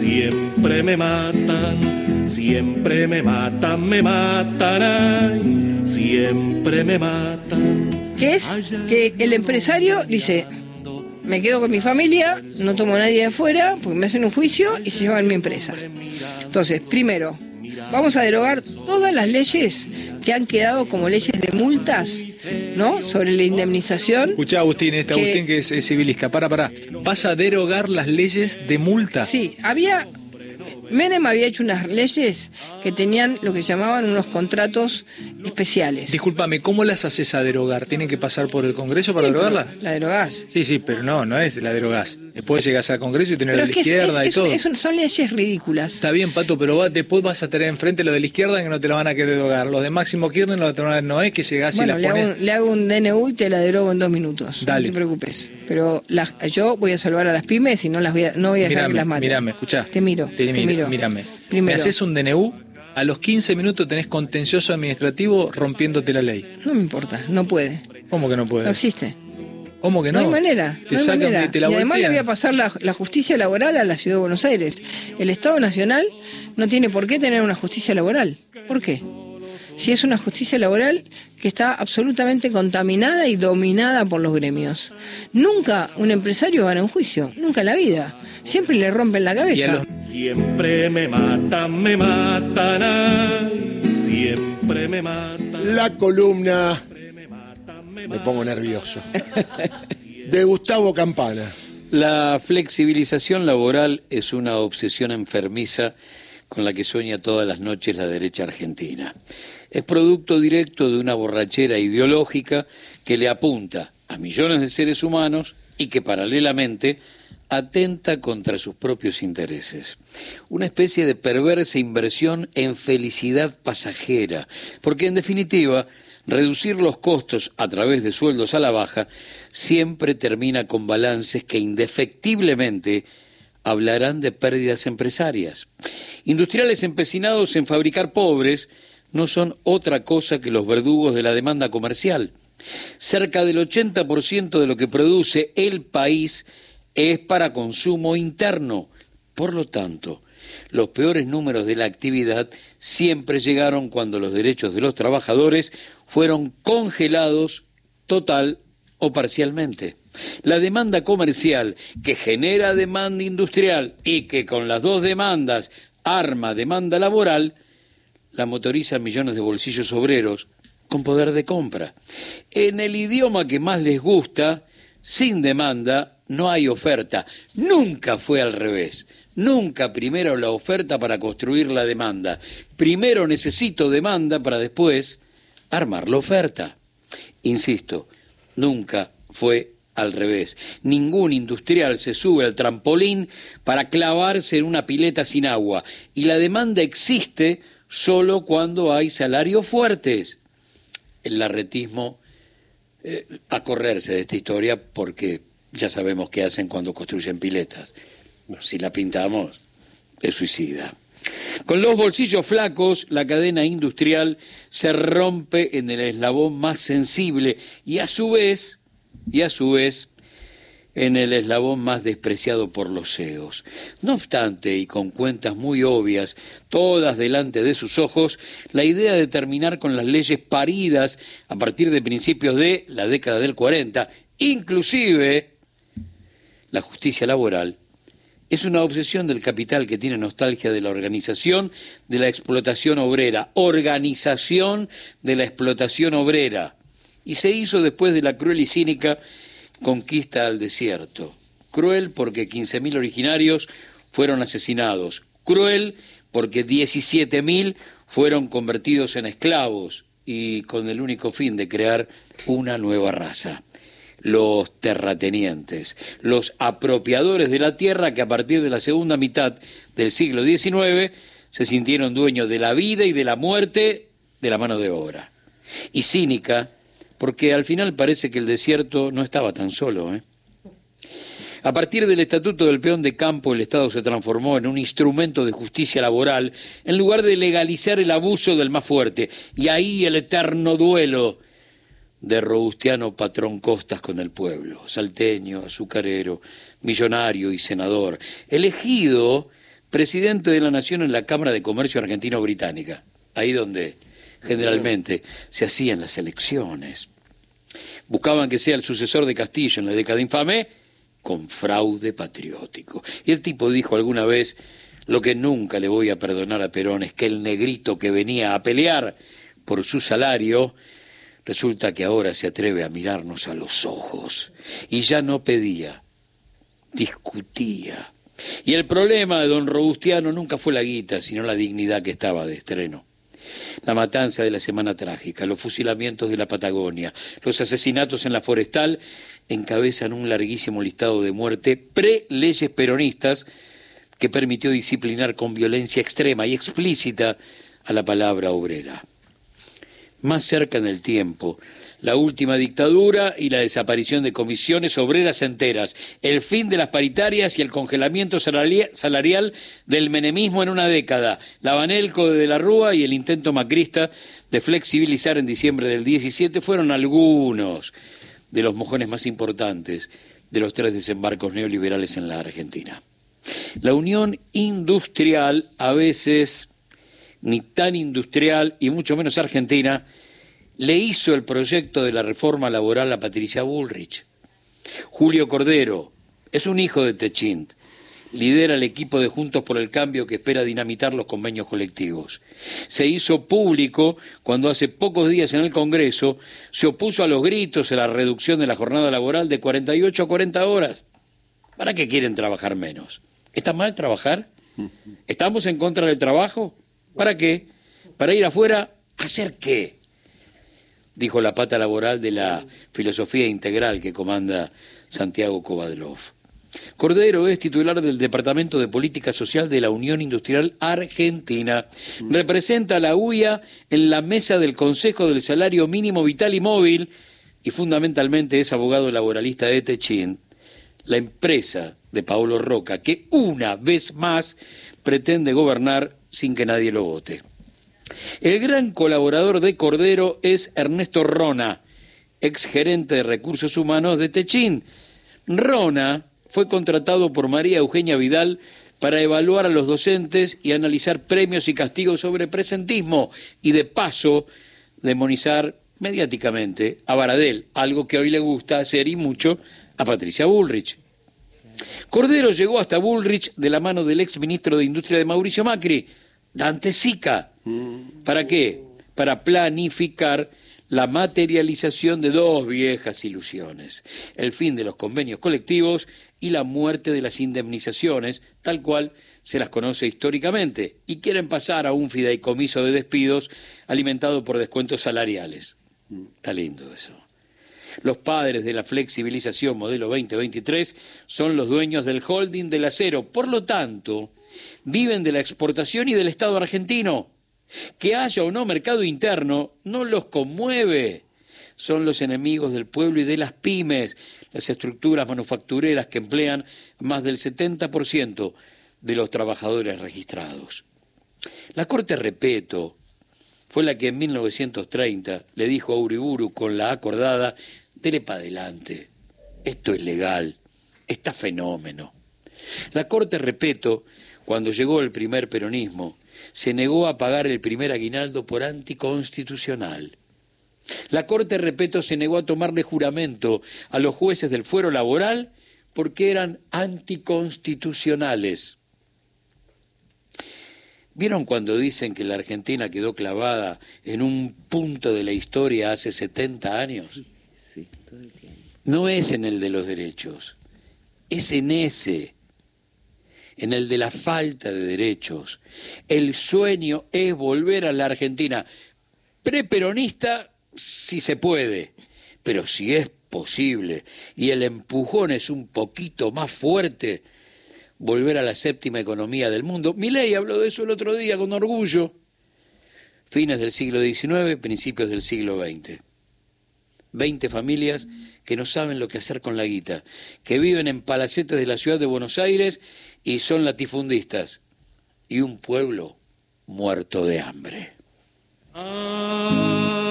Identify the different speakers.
Speaker 1: Siempre me matan, siempre me matan, me matan, siempre me matan.
Speaker 2: Que es que el empresario dice, me quedo con mi familia, no tomo a nadie de afuera, porque me hacen un juicio y se llevan mi empresa. Entonces, primero, vamos a derogar todas las leyes que han quedado como leyes de multas, ¿no? Sobre la indemnización.
Speaker 3: Escucha, Agustín, este
Speaker 2: Que-
Speaker 3: Agustín que es, es civilista. Para, para. ¿Vas a derogar las leyes de multa?
Speaker 2: Sí, había. Menem había hecho unas leyes que tenían lo que llamaban unos contratos especiales.
Speaker 3: Discúlpame, ¿cómo las haces a derogar? ¿Tienen que pasar por el Congreso para
Speaker 2: Sí,
Speaker 3: derogarla?
Speaker 2: La derogás.
Speaker 3: Sí, sí, pero no, no es la derogás. Después llegas al Congreso y tenés
Speaker 2: Pero
Speaker 3: la
Speaker 2: es
Speaker 3: de
Speaker 2: que
Speaker 3: la izquierda
Speaker 2: es-
Speaker 3: y todo.
Speaker 2: un- son leyes ridículas.
Speaker 3: Está bien, Pato, pero va- después vas a tener enfrente lo de la izquierda que no te la van a querer derogar. Los de Máximo Kirchner lo de no es que llegás y las
Speaker 2: le hago, un, le hago un DNU y te la derogo en dos minutos.
Speaker 3: Dale.
Speaker 2: No te preocupes. Pero las- yo voy a salvar a las pymes y no las voy a, no voy a dejar que
Speaker 3: Mírame,
Speaker 2: las maten.
Speaker 3: mírame, escuchá.
Speaker 2: Te miro.
Speaker 3: Te
Speaker 2: Te,
Speaker 3: miro,
Speaker 2: miro.
Speaker 3: mírame.
Speaker 2: Primero.
Speaker 3: Me haces un DNU, a los 15 minutos tenés contencioso administrativo rompiéndote la ley.
Speaker 2: No me importa, no puede.
Speaker 3: ¿Cómo que no
Speaker 2: No
Speaker 3: puedes?
Speaker 2: existe.
Speaker 3: ¿Cómo que
Speaker 2: No,
Speaker 3: no?
Speaker 2: hay manera.
Speaker 3: Te
Speaker 2: no hay
Speaker 3: sacan,
Speaker 2: manera.
Speaker 3: te, te la
Speaker 2: y además le voy a pasar la, la justicia laboral a la ciudad de Buenos Aires. El Estado Nacional no tiene por qué tener una justicia laboral. ¿Por qué? Si es una justicia laboral que está absolutamente contaminada y dominada por los gremios. Nunca un empresario gana un juicio, nunca en la vida. Siempre le rompen la cabeza.
Speaker 3: los-
Speaker 1: Siempre me matan, me matan, ay, siempre me matan.
Speaker 4: La columna. Me pongo nervioso. De Gustavo Campana.
Speaker 5: La flexibilización laboral es una obsesión enfermiza con la que sueña todas las noches la derecha argentina. Es producto directo de una borrachera ideológica que le apunta a millones de seres humanos y que paralelamente atenta contra sus propios intereses. Una especie de perversa inversión en felicidad pasajera, porque en definitiva reducir los costos a través de sueldos a la baja siempre termina con balances que indefectiblemente hablarán de pérdidas empresarias. Industriales empecinados en fabricar pobres no son otra cosa que los verdugos de la demanda comercial. Cerca del 80% de lo que produce el país es para consumo interno. Por lo tanto, los peores números de la actividad siempre llegaron cuando los derechos de los trabajadores fueron congelados total o parcialmente. La demanda comercial que genera demanda industrial y que con las dos demandas arma demanda laboral, la motoriza millones de bolsillos obreros con poder de compra. En el idioma que más les gusta, sin demanda no hay oferta. Nunca fue al revés. Nunca primero la oferta para construir la demanda. Primero necesito demanda para después armar la oferta. Insisto, nunca fue al revés. Ningún industrial se sube al trampolín para clavarse en una pileta sin agua. Y la demanda existe solo cuando hay salarios fuertes. El larretismo eh, a correrse de esta historia porque ya sabemos qué hacen cuando construyen piletas. Si la pintamos, es suicida. Con los bolsillos flacos, la cadena industrial se rompe en el eslabón más sensible y a su vez, y a su vez, en el eslabón más despreciado por los CEOs. No obstante, y con cuentas muy obvias, todas delante de sus ojos, la idea de terminar con las leyes paridas a partir de principios de la década del 40, inclusive la justicia laboral, es una obsesión del capital que tiene nostalgia de la organización de la explotación obrera, organización de la explotación obrera. Y se hizo después de la cruel y cínica conquista al desierto. Cruel porque 15.000 originarios fueron asesinados. Cruel porque 17.000 fueron convertidos en esclavos y con el único fin de crear una nueva raza los terratenientes, los apropiadores de la tierra que a partir de la segunda mitad del siglo XIX se sintieron dueños de la vida y de la muerte de la mano de obra. Y cínica, porque al final parece que el desierto no estaba tan solo. ¿eh? A partir del Estatuto del Peón de Campo, el Estado se transformó en un instrumento de justicia laboral en lugar de legalizar el abuso del más fuerte. Y ahí el eterno duelo de robustiano patrón Costas con el pueblo, salteño, azucarero, millonario y senador, elegido presidente de la Nación en la Cámara de Comercio Argentino-Británica, ahí donde generalmente se hacían las elecciones. Buscaban que sea el sucesor de Castillo en la década infame con fraude patriótico. Y el tipo dijo alguna vez, lo que nunca le voy a perdonar a Perón es que el negrito que venía a pelear por su salario, resulta que ahora se atreve a mirarnos a los ojos. Y ya no pedía, discutía. Y el problema de don Robustiano nunca fue la guita, sino la dignidad que estaba de estreno. La matanza de la Semana Trágica, los fusilamientos de la Patagonia, los asesinatos en la Forestal encabezan un larguísimo listado de muerte pre-leyes peronistas que permitió disciplinar con violencia extrema y explícita a la palabra obrera. Más cerca en el tiempo, la última dictadura y la desaparición de comisiones obreras enteras, el fin de las paritarias y el congelamiento salarial del menemismo en una década, la Banelco de, de la Rúa y el intento macrista de flexibilizar en diciembre del 17 fueron algunos de los mojones más importantes de los tres desembarcos neoliberales en la Argentina. La unión industrial, a veces ni tan industrial y mucho menos argentina, le hizo el proyecto de la reforma laboral a Patricia Bullrich. Julio Cordero es un hijo de Techint, lidera el equipo de Juntos por el Cambio que espera dinamitar los convenios colectivos. Se hizo público cuando hace pocos días en el Congreso se opuso a los gritos a la reducción de la jornada laboral de 48 a 40 horas. ¿Para qué quieren trabajar menos? ¿Está mal trabajar? ¿Estamos en contra del trabajo? ¿Para qué? ¿Para ir afuera? ¿A hacer qué? Dijo la pata laboral de la filosofía integral que comanda Santiago Kovadlov. Cordero es titular del Departamento de Política Social de la Unión Industrial Argentina. Representa a la UIA en la mesa del Consejo del Salario Mínimo Vital y Móvil y fundamentalmente es abogado laboralista de Techin, la empresa de Paolo Roca, que una vez más pretende gobernar sin que nadie lo vote. El gran colaborador de Cordero es Ernesto Rona, ex gerente de recursos humanos de Techín. Rona fue contratado por María Eugenia Vidal para evaluar a los docentes y analizar premios y castigos sobre presentismo y de paso demonizar mediáticamente a Baradel, algo que hoy le gusta hacer y mucho a Patricia Bullrich. Cordero llegó hasta Bullrich de la mano del ex ministro de Industria de Mauricio Macri, Dante Sica. ¿Para qué? Para planificar la materialización de dos viejas ilusiones, el fin de los convenios colectivos y la muerte de las indemnizaciones, tal cual se las conoce históricamente, y quieren pasar a un fideicomiso de despidos alimentado por descuentos salariales. Está lindo eso. Los padres de la flexibilización modelo 2023 son los dueños del holding del acero. Por lo tanto, viven de la exportación y del Estado argentino. Que haya o no mercado interno no los conmueve. Son los enemigos del pueblo y de las pymes, las estructuras manufactureras que emplean más del 70% de los trabajadores registrados. La Corte Repeto fue la que en 1930 le dijo a Uriburu con la acordada dele para adelante. Esto es legal, está fenómeno. La Corte, repito, cuando llegó el primer peronismo, se negó a pagar el primer aguinaldo por anticonstitucional. La Corte, repito, se negó a tomarle juramento a los jueces del fuero laboral porque eran anticonstitucionales. ¿Vieron cuando dicen que la Argentina quedó clavada en un punto de la historia hace 70 años? No es en el de los derechos, es en ese, en el de la falta de derechos. El sueño es volver a la Argentina preperonista si se puede, pero si es posible y el empujón es un poquito más fuerte, volver a la séptima economía del mundo. Milei habló de eso el otro día con orgullo. Fines del siglo XIX, principios del siglo XX. 20 familias que no saben lo que hacer con la guita, que viven en palacetes de la ciudad de Buenos Aires y son latifundistas, y un pueblo muerto de hambre. Ah.